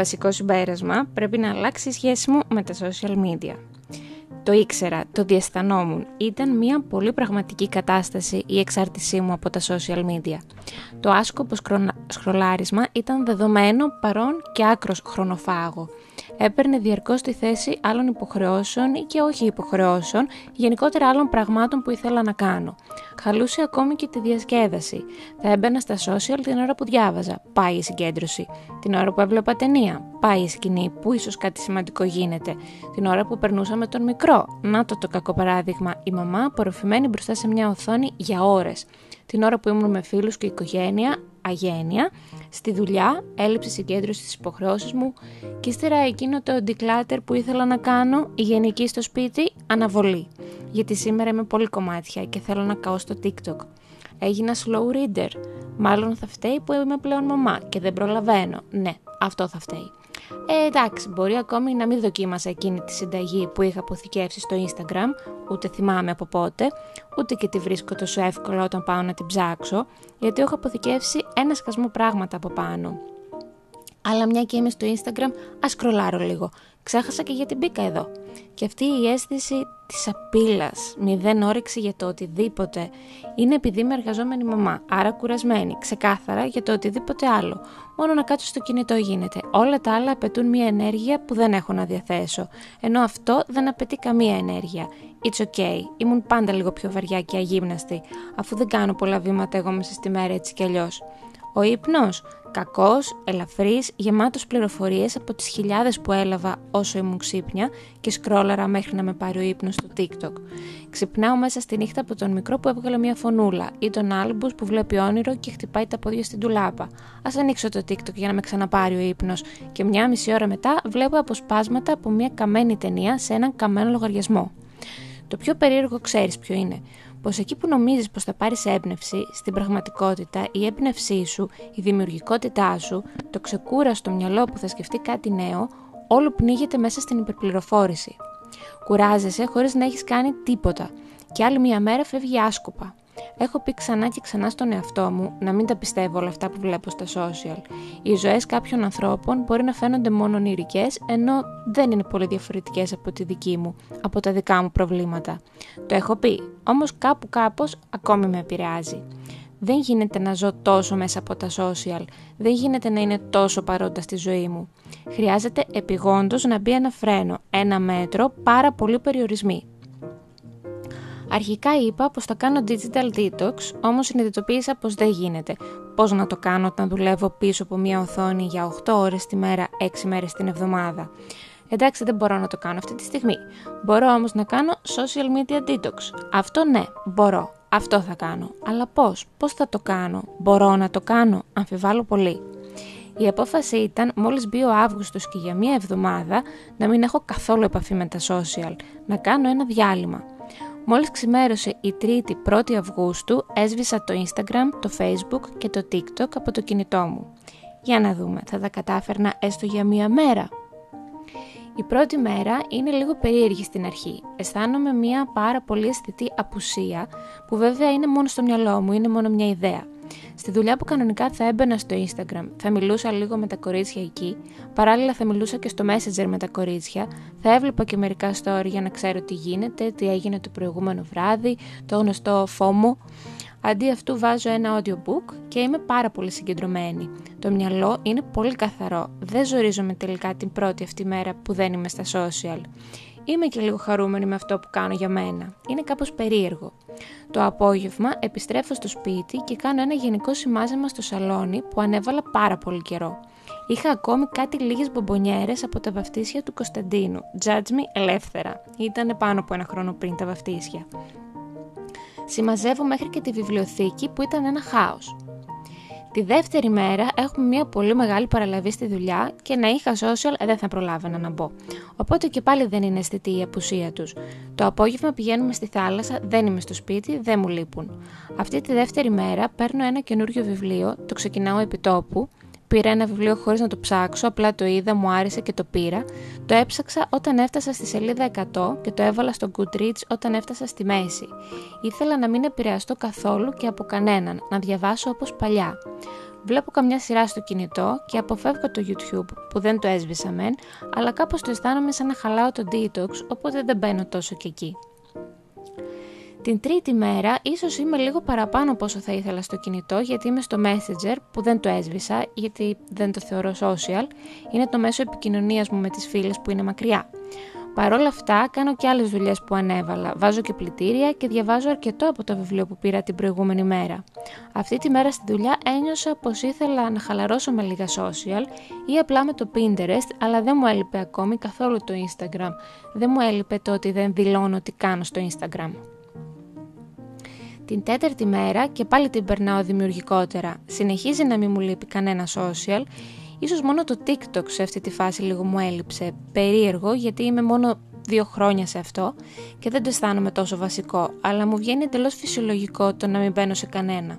Βασικό συμπέρασμα, πρέπει να αλλάξει η σχέση μου με τα social media. Το ήξερα, το διαισθανόμουν. Ήταν μια πολύ πραγματική κατάσταση η εξάρτησή μου από τα social media. Το άσκοπο σκρολάρισμα ήταν δεδομένο, παρόν και άκρος χρονοφάγο έπαιρνε διαρκώς τη θέση άλλων υποχρεώσεων ή και όχι υποχρεώσεων, γενικότερα άλλων πραγμάτων που ήθελα να κάνω. Χαλούσε ακόμη και τη διασκέδαση. Θα έμπαινα στα social την ώρα που διάβαζα, πάει η συγκέντρωση. Την ώρα που έβλεπα ταινία, πάει η σκηνή, που ίσως κάτι σημαντικό γίνεται. Την ώρα που περνούσα με τον μικρό, να το το κακό παράδειγμα, η μαμά απορροφημένη μπροστά σε μια οθόνη για ώρες. Την ώρα που ήμουν με φίλους και οικογένεια, αγένεια, στη δουλειά, έλλειψη συγκέντρωσης στις υποχρεώσεις μου και ύστερα εκείνο το declutter που ήθελα να κάνω, η γενική στο σπίτι, αναβολή. Γιατί σήμερα είμαι πολύ κομμάτια και θέλω να καώ στο TikTok. Έγινα slow reader. Μάλλον θα φταίει που είμαι πλέον μαμά και δεν προλαβαίνω. Ναι, αυτό θα φταίει. Ε, εντάξει, μπορεί ακόμη να μην δοκίμασα εκείνη τη συνταγή που είχα αποθηκεύσει στο Instagram, ούτε θυμάμαι από πότε, ούτε και τη βρίσκω τόσο εύκολα όταν πάω να την ψάξω, γιατί έχω αποθηκεύσει ένα σκασμό πράγματα από πάνω. Αλλά μια και είμαι στο Instagram, ας κρολάρω λίγο. Ξέχασα και γιατί μπήκα εδώ. Και αυτή η αίσθηση της απειλάς, μηδέν όρεξη για το οτιδήποτε, είναι επειδή είμαι εργαζόμενη μαμά, άρα κουρασμένη, ξεκάθαρα για το οτιδήποτε άλλο. Μόνο να κάτσω στο κινητό γίνεται. Όλα τα άλλα απαιτούν μια ενέργεια που δεν έχω να διαθέσω. Ενώ αυτό δεν απαιτεί καμία ενέργεια. It's okay. Ήμουν πάντα λίγο πιο βαριά και αγύμναστη, αφού δεν κάνω πολλά βήματα εγώ μέσα στη μέρα έτσι κι αλλιώς. Ο ύπνος, κακός, ελαφρύς, γεμάτος πληροφορίες από τις χιλιάδες που έλαβα όσο ήμουν ξύπνια και σκρόλαρα μέχρι να με πάρει ο ύπνος στο TikTok. Ξυπνάω μέσα στη νύχτα από τον μικρό που έβγαλε μια φωνούλα ή τον άλμπους που βλέπει όνειρο και χτυπάει τα πόδια στην τουλάπα. Ας ανοίξω το TikTok για να με ξαναπάρει ο ύπνος και μια μισή ώρα μετά βλέπω αποσπάσματα από μια καμένη ταινία σε έναν καμένο λογαριασμό. Το πιο περίεργο ξέρεις ποιο είναι πως εκεί που νομίζεις πως θα πάρεις έμπνευση, στην πραγματικότητα η έμπνευσή σου, η δημιουργικότητά σου, το ξεκούραστο μυαλό που θα σκεφτεί κάτι νέο, όλο πνίγεται μέσα στην υπερπληροφόρηση. Κουράζεσαι χωρίς να έχεις κάνει τίποτα και άλλη μια μέρα φεύγει άσκοπα. Έχω πει ξανά και ξανά στον εαυτό μου να μην τα πιστεύω όλα αυτά που βλέπω στα social. Οι ζωές κάποιων ανθρώπων μπορεί να φαίνονται μόνο ονειρικές, ενώ δεν είναι πολύ διαφορετικές από τη δική μου, από τα δικά μου προβλήματα. Το έχω πει, όμως κάπου κάπως ακόμη με επηρεάζει. Δεν γίνεται να ζω τόσο μέσα από τα social, δεν γίνεται να είναι τόσο παρόντα στη ζωή μου. Χρειάζεται επιγόντως να μπει ένα φρένο, ένα μέτρο, πάρα πολλοί περιορισμοί. Αρχικά είπα πως θα κάνω digital detox, όμως συνειδητοποίησα πως δεν γίνεται. Πώς να το κάνω όταν δουλεύω πίσω από μια οθόνη για 8 ώρες τη μέρα, 6 μέρες την εβδομάδα. Εντάξει, δεν μπορώ να το κάνω αυτή τη στιγμή. Μπορώ όμως να κάνω social media detox. Αυτό ναι, μπορώ. Αυτό θα κάνω. Αλλά πώς, πώς θα το κάνω; Μπορώ να το κάνω; Αμφιβάλλω πολύ. Η απόφαση ήταν μόλις μπει ο Αύγουστος και για μία εβδομάδα να μην έχω καθόλου επαφή με τα social, να κάνω ένα διάλειμμα. Μόλις ξημέρωσε η 3η 1η Αυγούστου, έσβησα το Instagram, το Facebook και το TikTok από το κινητό μου. Για να δούμε, θα τα κατάφερνα έστω για μία μέρα; Η πρώτη μέρα είναι λίγο περίεργη στην αρχή. Αισθάνομαι μία πάρα πολύ αισθητή απουσία, που βέβαια είναι μόνο στο μυαλό μου, είναι μόνο μια ιδέα. Στη δουλειά που κανονικά θα έμπαινα στο Instagram, θα μιλούσα λίγο με τα κορίτσια εκεί, παράλληλα θα μιλούσα και στο Messenger με τα κορίτσια, θα έβλεπα και μερικά story για να ξέρω τι γίνεται, τι έγινε το προηγούμενο βράδυ, το γνωστό FOMO. Αντί αυτού βάζω ένα audiobook και είμαι πάρα πολύ συγκεντρωμένη. Το μυαλό είναι πολύ καθαρό, δεν ζορίζομαι τελικά την πρώτη αυτή μέρα που δεν είμαι στα social. Είμαι και λίγο χαρούμενη με αυτό που κάνω για μένα. Είναι κάπως περίεργο. Το απόγευμα επιστρέφω στο σπίτι και κάνω ένα γενικό σημάζεμα στο σαλόνι που ανέβαλα πάρα πολύ καιρό. Είχα ακόμη κάτι λίγες μπομπονιέρες από τα βαφτίσια του Κωνσταντίνου. Judge me ελεύθερα. Ήταν πάνω από ένα χρόνο πριν τα βαφτίσια. Συμμαζεύω μέχρι και τη βιβλιοθήκη που ήταν ένα χάος. Τη δεύτερη μέρα έχουμε μια πολύ μεγάλη παραλαβή στη δουλειά και να είχα social δεν θα προλάβαινα να μπω. Οπότε και πάλι δεν είναι αισθητή η απουσία τους. Το απόγευμα πηγαίνουμε στη θάλασσα, δεν είμαι στο σπίτι, δεν μου λείπουν. Αυτή τη δεύτερη μέρα παίρνω ένα καινούριο βιβλίο, το ξεκινάω επί τόπου, Πήρα ένα βιβλίο χωρίς να το ψάξω, απλά το είδα, μου άρεσε και το πήρα. Το έψαξα όταν έφτασα στη σελίδα 100 και το έβαλα στο Goodreads όταν έφτασα στη μέση. Ήθελα να μην επηρεαστώ καθόλου και από κανέναν, να διαβάσω όπως παλιά. Βλέπω καμιά σειρά στο κινητό και αποφεύγω το YouTube που δεν το έσβησα μεν, αλλά κάπως το αισθάνομαι σαν να χαλάω το detox, οπότε δεν μπαίνω τόσο και εκεί. Την τρίτη μέρα ίσως είμαι λίγο παραπάνω από όσο θα ήθελα στο κινητό γιατί είμαι στο Messenger που δεν το έσβησα γιατί δεν το θεωρώ social. Είναι το μέσο επικοινωνίας μου με τις φίλες που είναι μακριά. Παρ' όλα αυτά κάνω και άλλες δουλειές που ανέβαλα, βάζω και πλητήρια και διαβάζω αρκετό από το βιβλίο που πήρα την προηγούμενη μέρα. Αυτή τη μέρα στη δουλειά ένιωσα πως ήθελα να χαλαρώσω με λίγα social ή απλά με το Pinterest, αλλά δεν μου έλειπε ακόμη καθόλου το Instagram. Δεν μου έλειπε το ότι δεν δηλώνω τι κάνω στο Instagram. Την τέταρτη μέρα και πάλι την περνάω δημιουργικότερα. Συνεχίζει να μην μου λείπει κανένα social. Ίσως μόνο το TikTok σε αυτή τη φάση λίγο μου έλειψε. Περίεργο γιατί είμαι μόνο δύο χρόνια σε αυτό και δεν το αισθάνομαι τόσο βασικό, αλλά μου βγαίνει εντελώς φυσιολογικό το να μην μπαίνω σε κανένα.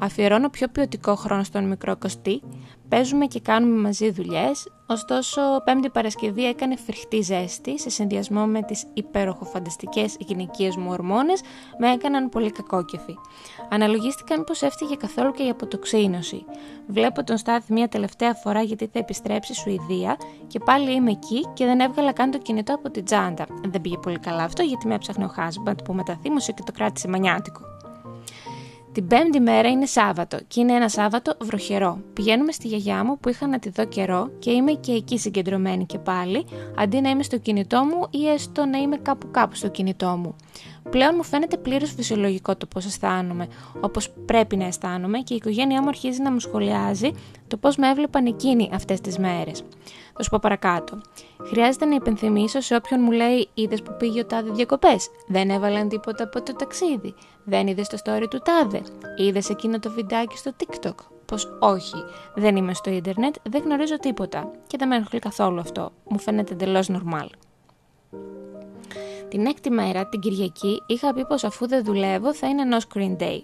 Αφιερώνω πιο ποιοτικό χρόνο στον μικρό Κωστή, παίζουμε και κάνουμε μαζί δουλειές. Ωστόσο, Πέμπτη Παρασκευή έκανε φρικτή ζέστη σε συνδυασμό με τις υπέροχο-φανταστικέ γυναικείες μου ορμόνες, με έκαναν πολύ κακόκεφη. Αναλογίστηκαν πως έφτυγε καθόλου και η αποτοξίνωση. Βλέπω τον Στάθη μια τελευταία φορά γιατί θα επιστρέψει Σουηδία και πάλι είμαι εκεί και δεν έβγαλα καν το κινητό από την τσάντα. Δεν πήγε πολύ καλά αυτό γιατί με έψαχνε ο Χάσμπαντ που μεταθύμωσε και το κράτησε μανιάτικο. Την πέμπτη μέρα είναι Σάββατο και είναι ένα Σάββατο βροχερό. Πηγαίνουμε στη γιαγιά μου που είχα να τη δω καιρό και είμαι και εκεί συγκεντρωμένη και πάλι, αντί να είμαι στο κινητό μου ή έστω να είμαι κάπου κάπου στο κινητό μου. Πλέον μου φαίνεται πλήρως φυσιολογικό το πώς αισθάνομαι, όπως πρέπει να αισθάνομαι και η οικογένειά μου αρχίζει να μου σχολιάζει το πώς με έβλεπαν εκείνοι αυτές τις μέρες. Θα σου πω παρακάτω. Χρειάζεται να υπενθυμίσω σε όποιον μου λέει: Είδες που πήγε ο τάδε διακοπές; Δεν έβαλαν τίποτα από το ταξίδι; Δεν είδες το story του τάδε; Είδες εκείνο το βιντεάκι στο TikTok; Πω όχι, δεν είμαι στο ίντερνετ, δεν γνωρίζω τίποτα. Και δεν με ενοχλεί καθόλου αυτό. Μου φαίνεται εντελώς normal. Την έκτη μέρα, την Κυριακή, είχα πει πως αφού δεν δουλεύω θα είναι no screen day.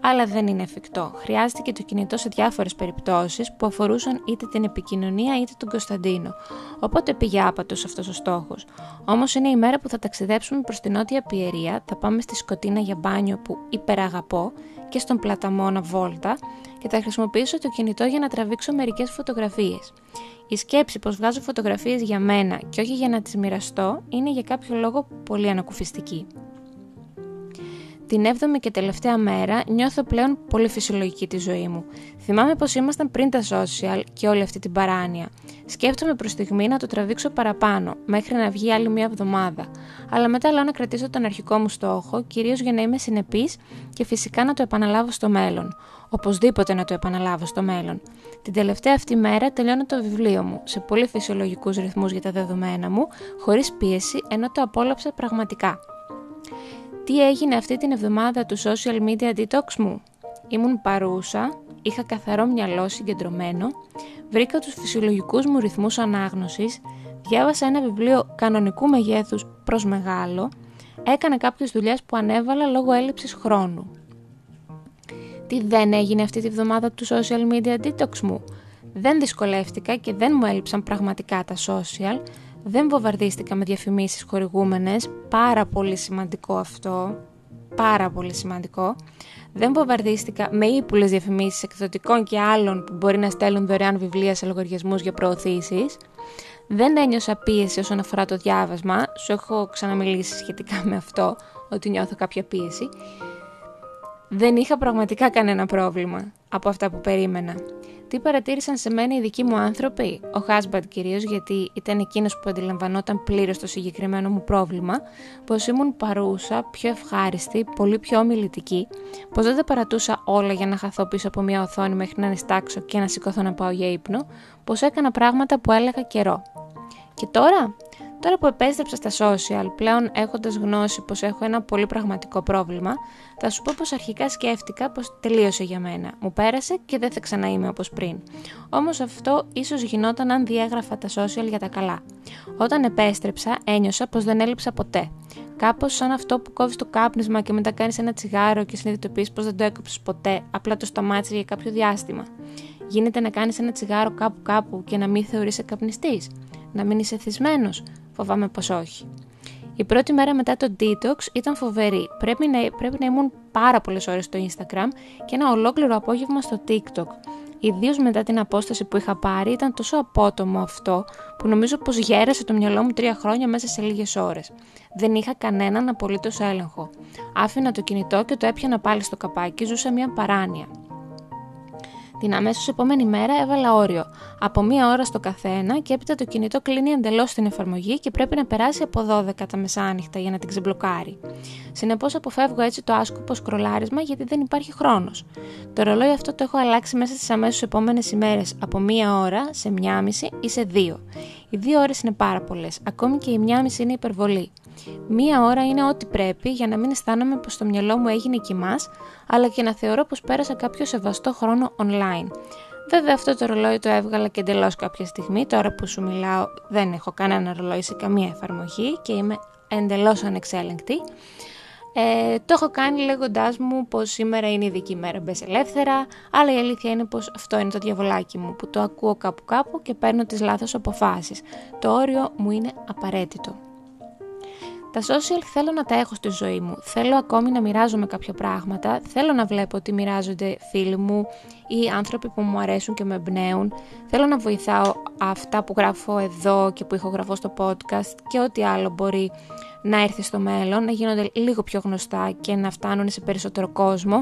Αλλά δεν είναι εφικτό. Χρειάζεται και το κινητό σε διάφορες περιπτώσεις που αφορούσαν είτε την επικοινωνία είτε τον Κωνσταντίνο. Οπότε πήγε άπατος αυτός ο στόχος. Όμως είναι η μέρα που θα ταξιδέψουμε προς την Νότια Πιερία, θα πάμε στη Σκοτίνα για μπάνιο που υπεραγαπώ και στον Πλαταμόνα Βόλτα και θα χρησιμοποιήσω το κινητό για να τραβήξω μερικές φωτογραφίες. Η σκέψη πως βγάζω φωτογραφίες για μένα και όχι για να τις μοιραστώ είναι για κάποιο λόγο πολύ ανακουφιστική. Την 7η και τελευταία μέρα νιώθω πλέον πολύ φυσιολογική τη ζωή μου. Θυμάμαι πως ήμασταν πριν τα social και όλη αυτή την παράνοια. Σκέφτομαι προς στιγμή να το τραβήξω παραπάνω, μέχρι να βγει άλλη μία εβδομάδα. Αλλά μετά λέω να κρατήσω τον αρχικό μου στόχο, κυρίως για να είμαι συνεπής και φυσικά να το επαναλάβω στο μέλλον. Οπωσδήποτε να το επαναλάβω στο μέλλον. Την τελευταία αυτή μέρα τελειώνω το βιβλίο μου, σε πολύ φυσιολογικούς ρυθμούς για τα δεδομένα μου, χωρίς πίεση, ενώ το απόλαυσα πραγματικά. Τι έγινε αυτή την εβδομάδα του social media detox μου. Ήμουν παρούσα, είχα καθαρό μυαλό συγκεντρωμένο, βρήκα τους φυσιολογικούς μου ρυθμούς ανάγνωσης, διάβασα ένα βιβλίο κανονικού μεγέθους προς μεγάλο, έκανα κάποιες δουλειές που ανέβαλα λόγω έλλειψης χρόνου. Τι δεν έγινε αυτή τη βδομάδα του social media detox μου; Δεν δυσκολεύτηκα και δεν μου έλειψαν πραγματικά τα social, δεν βομβαρδίστηκα με διαφημίσεις χορηγούμενες, πάρα πολύ σημαντικό αυτό, πάρα πολύ σημαντικό. Δεν βομβαρδίστηκα με ύπουλες διαφημίσεις εκδοτικών και άλλων που μπορεί να στέλνουν δωρεάν βιβλία σε λογαριασμούς για προωθήσεις. Δεν ένιωσα πίεση όσον αφορά το διάβασμα, σου έχω ξαναμιλήσει σχετικά με αυτό, ότι νιώθω κάποια πίεση. Δεν είχα πραγματικά κανένα πρόβλημα από αυτά που περίμενα. Τι παρατήρησαν σε μένα οι δικοί μου άνθρωποι, ο Χάσμπαντ κυρίως, γιατί ήταν εκείνος που αντιλαμβανόταν πλήρως το συγκεκριμένο μου πρόβλημα, πως ήμουν παρούσα, πιο ευχάριστη, πολύ πιο ομιλητική, πως δεν τα παρατούσα όλα για να χαθώ πίσω από μια οθόνη μέχρι να νηστάξω και να σηκωθώ να πάω για ύπνο, πως έκανα πράγματα που έλεγα καιρό. Και τώρα, Τώρα που επέστρεψα στα social, πλέον έχοντας γνώση πως έχω ένα πολύ πραγματικό πρόβλημα, θα σου πω πως αρχικά σκέφτηκα πως τελείωσε για μένα. Μου πέρασε και δεν θα ξαναείμαι όπως πριν. Όμως αυτό ίσως γινόταν αν διέγραφα τα social για τα καλά. Όταν επέστρεψα, ένιωσα πως δεν έλειψα ποτέ. Κάπως σαν αυτό που κόβεις το κάπνισμα και μετά κάνεις ένα τσιγάρο και συνειδητοποιείς πως δεν το έκοψες ποτέ, απλά το σταμάτησε για κάποιο διάστημα. Γίνεται να κάνεις ένα τσιγάρο κάπου κάπου και να μην θεωρείσαι καπνιστής. Να μην είσαι θυσμένος. Φοβάμαι πως όχι. Η πρώτη μέρα μετά το detox ήταν φοβερή. Πρέπει να, πρέπει να ήμουν πάρα πολλές ώρες στο Instagram και ένα ολόκληρο απόγευμα στο TikTok. Ιδίως μετά την απόσταση που είχα πάρει, ήταν τόσο απότομο αυτό που νομίζω πως γέρασε το μυαλό μου τρία χρόνια μέσα σε λίγες ώρες. Δεν είχα κανέναν απολύτως έλεγχο. Άφηνα το κινητό και το έπιανα πάλι στο καπάκι, ζούσα μια παράνοια. Την αμέσως επόμενη μέρα έβαλα όριο. Από μία ώρα στο καθένα και έπειτα το κινητό κλείνει εντελώς την εφαρμογή και πρέπει να περάσει από 12 τα μεσάνυχτα για να την ξεμπλοκάρει. Συνεπώς αποφεύγω έτσι το άσκοπο σκρολάρισμα γιατί δεν υπάρχει χρόνος. Το ρολόι αυτό το έχω αλλάξει μέσα στις αμέσως επόμενες ημέρες από μία ώρα σε μία μισή ή σε δύο. Οι δύο ώρες είναι πάρα πολλές, ακόμη και η μία μισή είναι υπερβολή. Μία ώρα είναι ό,τι πρέπει για να μην αισθάνομαι πως το μυαλό μου έγινε κοιμάς, αλλά και να θεωρώ πως πέρασα κάποιο σεβαστό χρόνο online. Βέβαια αυτό το ρολόι το έβγαλα και εντελώς κάποια στιγμή, τώρα που σου μιλάω δεν έχω κανένα ρολόι σε καμία εφαρμογή και είμαι εντελώς ανεξέλεγκτη. Ε, το έχω κάνει λέγοντάς μου πως σήμερα είναι η δική μέρα μπες ελεύθερα, αλλά η αλήθεια είναι πως αυτό είναι το διαβολάκι μου που το ακούω κάπου κάπου και παίρνω τις λάθος αποφάσεις. Το όριο μου είναι απαραίτητο. Τα social θέλω να τα έχω στη ζωή μου. Θέλω ακόμη να μοιράζομαι κάποια πράγματα. Θέλω να βλέπω ότι μοιράζονται φίλοι μου ή άνθρωποι που μου αρέσουν και με εμπνέουν. Θέλω να βοηθάω αυτά που γράφω εδώ και που ηχογραφώ στο podcast και ό,τι άλλο μπορεί να έρθει στο μέλλον, να γίνονται λίγο πιο γνωστά και να φτάνουν σε περισσότερο κόσμο.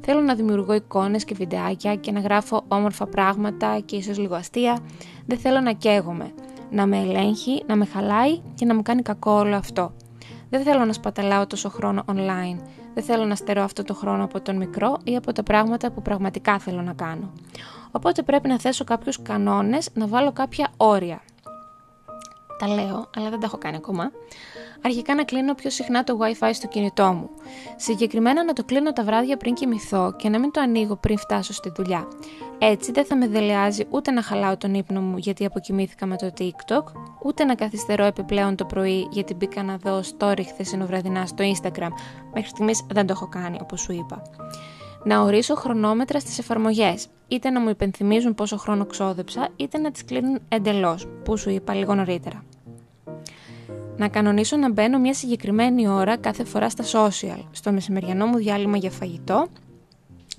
Θέλω να δημιουργώ εικόνες και βιντεάκια και να γράφω όμορφα πράγματα και ίσως λίγο αστεία. Δεν θέλω να καίγομαι, να με ελέγχει, να με χαλάει και να μου κάνει κακό όλο αυτό. Δεν θέλω να σπαταλάω τόσο χρόνο online. Δεν θέλω να στερώ αυτό το χρόνο από τον μικρό ή από τα πράγματα που πραγματικά θέλω να κάνω. Οπότε πρέπει να θέσω κάποιους κανόνες, να βάλω κάποια όρια. Τα λέω, αλλά δεν τα έχω κάνει ακόμα. Αρχικά να κλείνω πιο συχνά το WiFi στο κινητό μου. Συγκεκριμένα να το κλείνω τα βράδια πριν κοιμηθώ και να μην το ανοίγω πριν φτάσω στη δουλειά. Έτσι δεν θα με δελεάζει ούτε να χαλάω τον ύπνο μου γιατί αποκοιμήθηκα με το TikTok, ούτε να καθυστερώ επιπλέον το πρωί γιατί μπήκα να δω story χθεσινοβραδινά στο Instagram. Μέχρι στιγμής δεν το έχω κάνει όπως σου είπα. Να ορίσω χρονόμετρα στις εφαρμογές, είτε να μου υπενθυμίζουν πόσο χρόνο ξόδεψα, είτε να τις κλείνουν εντελώς, που σου είπα λίγο νωρίτερα. Να κανονίσω να μπαίνω μια συγκεκριμένη ώρα κάθε φορά στα social, στο μεσημεριανό μου διάλειμμα για φαγητό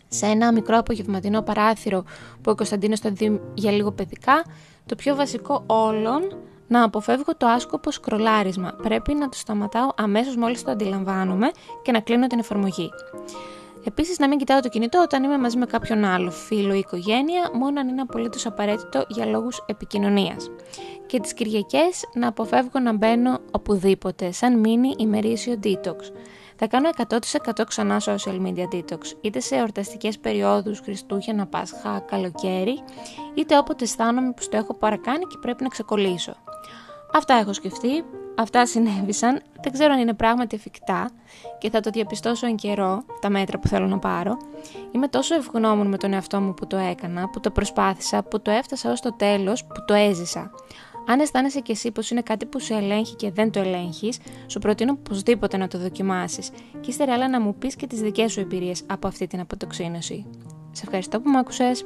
σε ένα μικρό απογευματινό παράθυρο που ο Κωνσταντίνος θα δει για λίγο παιδικά, το πιο βασικό όλων να αποφεύγω το άσκοπο σκρολάρισμα. Πρέπει να το σταματάω αμέσως μόλις το αντιλαμβάνομαι και να κλείνω την εφαρμογή. Επίσης να μην κοιτάω το κινητό όταν είμαι μαζί με κάποιον άλλο φίλο ή οικογένεια, μόνο αν είναι απολύτως απαραίτητο για λόγους επικοινωνίας. Και τις Κυριακές να αποφεύγω να μπαίνω οπουδήποτε, σαν μίνι ημερήσιο detox. Θα κάνω 100% ξανά social media detox, είτε σε εορταστικές περιόδους, Χριστούγεννα, Πάσχα, καλοκαίρι, είτε όποτε αισθάνομαι που το έχω παρακάνει και πρέπει να ξεκολλήσω. Αυτά έχω σκεφτεί, αυτά συνέβησαν, δεν ξέρω αν είναι πράγματι εφικτά και θα το διαπιστώσω εν καιρό, τα μέτρα που θέλω να πάρω. Είμαι τόσο ευγνώμων με τον εαυτό μου που το έκανα, που το προσπάθησα, που το έφτασα ως το τέλος, που το έζησα. Αν αισθάνεσαι κι εσύ πως είναι κάτι που σε ελέγχει και δεν το ελέγχεις, σου προτείνω οπωσδήποτε να το δοκιμάσεις και ύστερα άλλα να μου πεις και τις δικές σου εμπειρίες από αυτή την αποτοξίνωση. Σε ευχαριστώ που με άκουσες.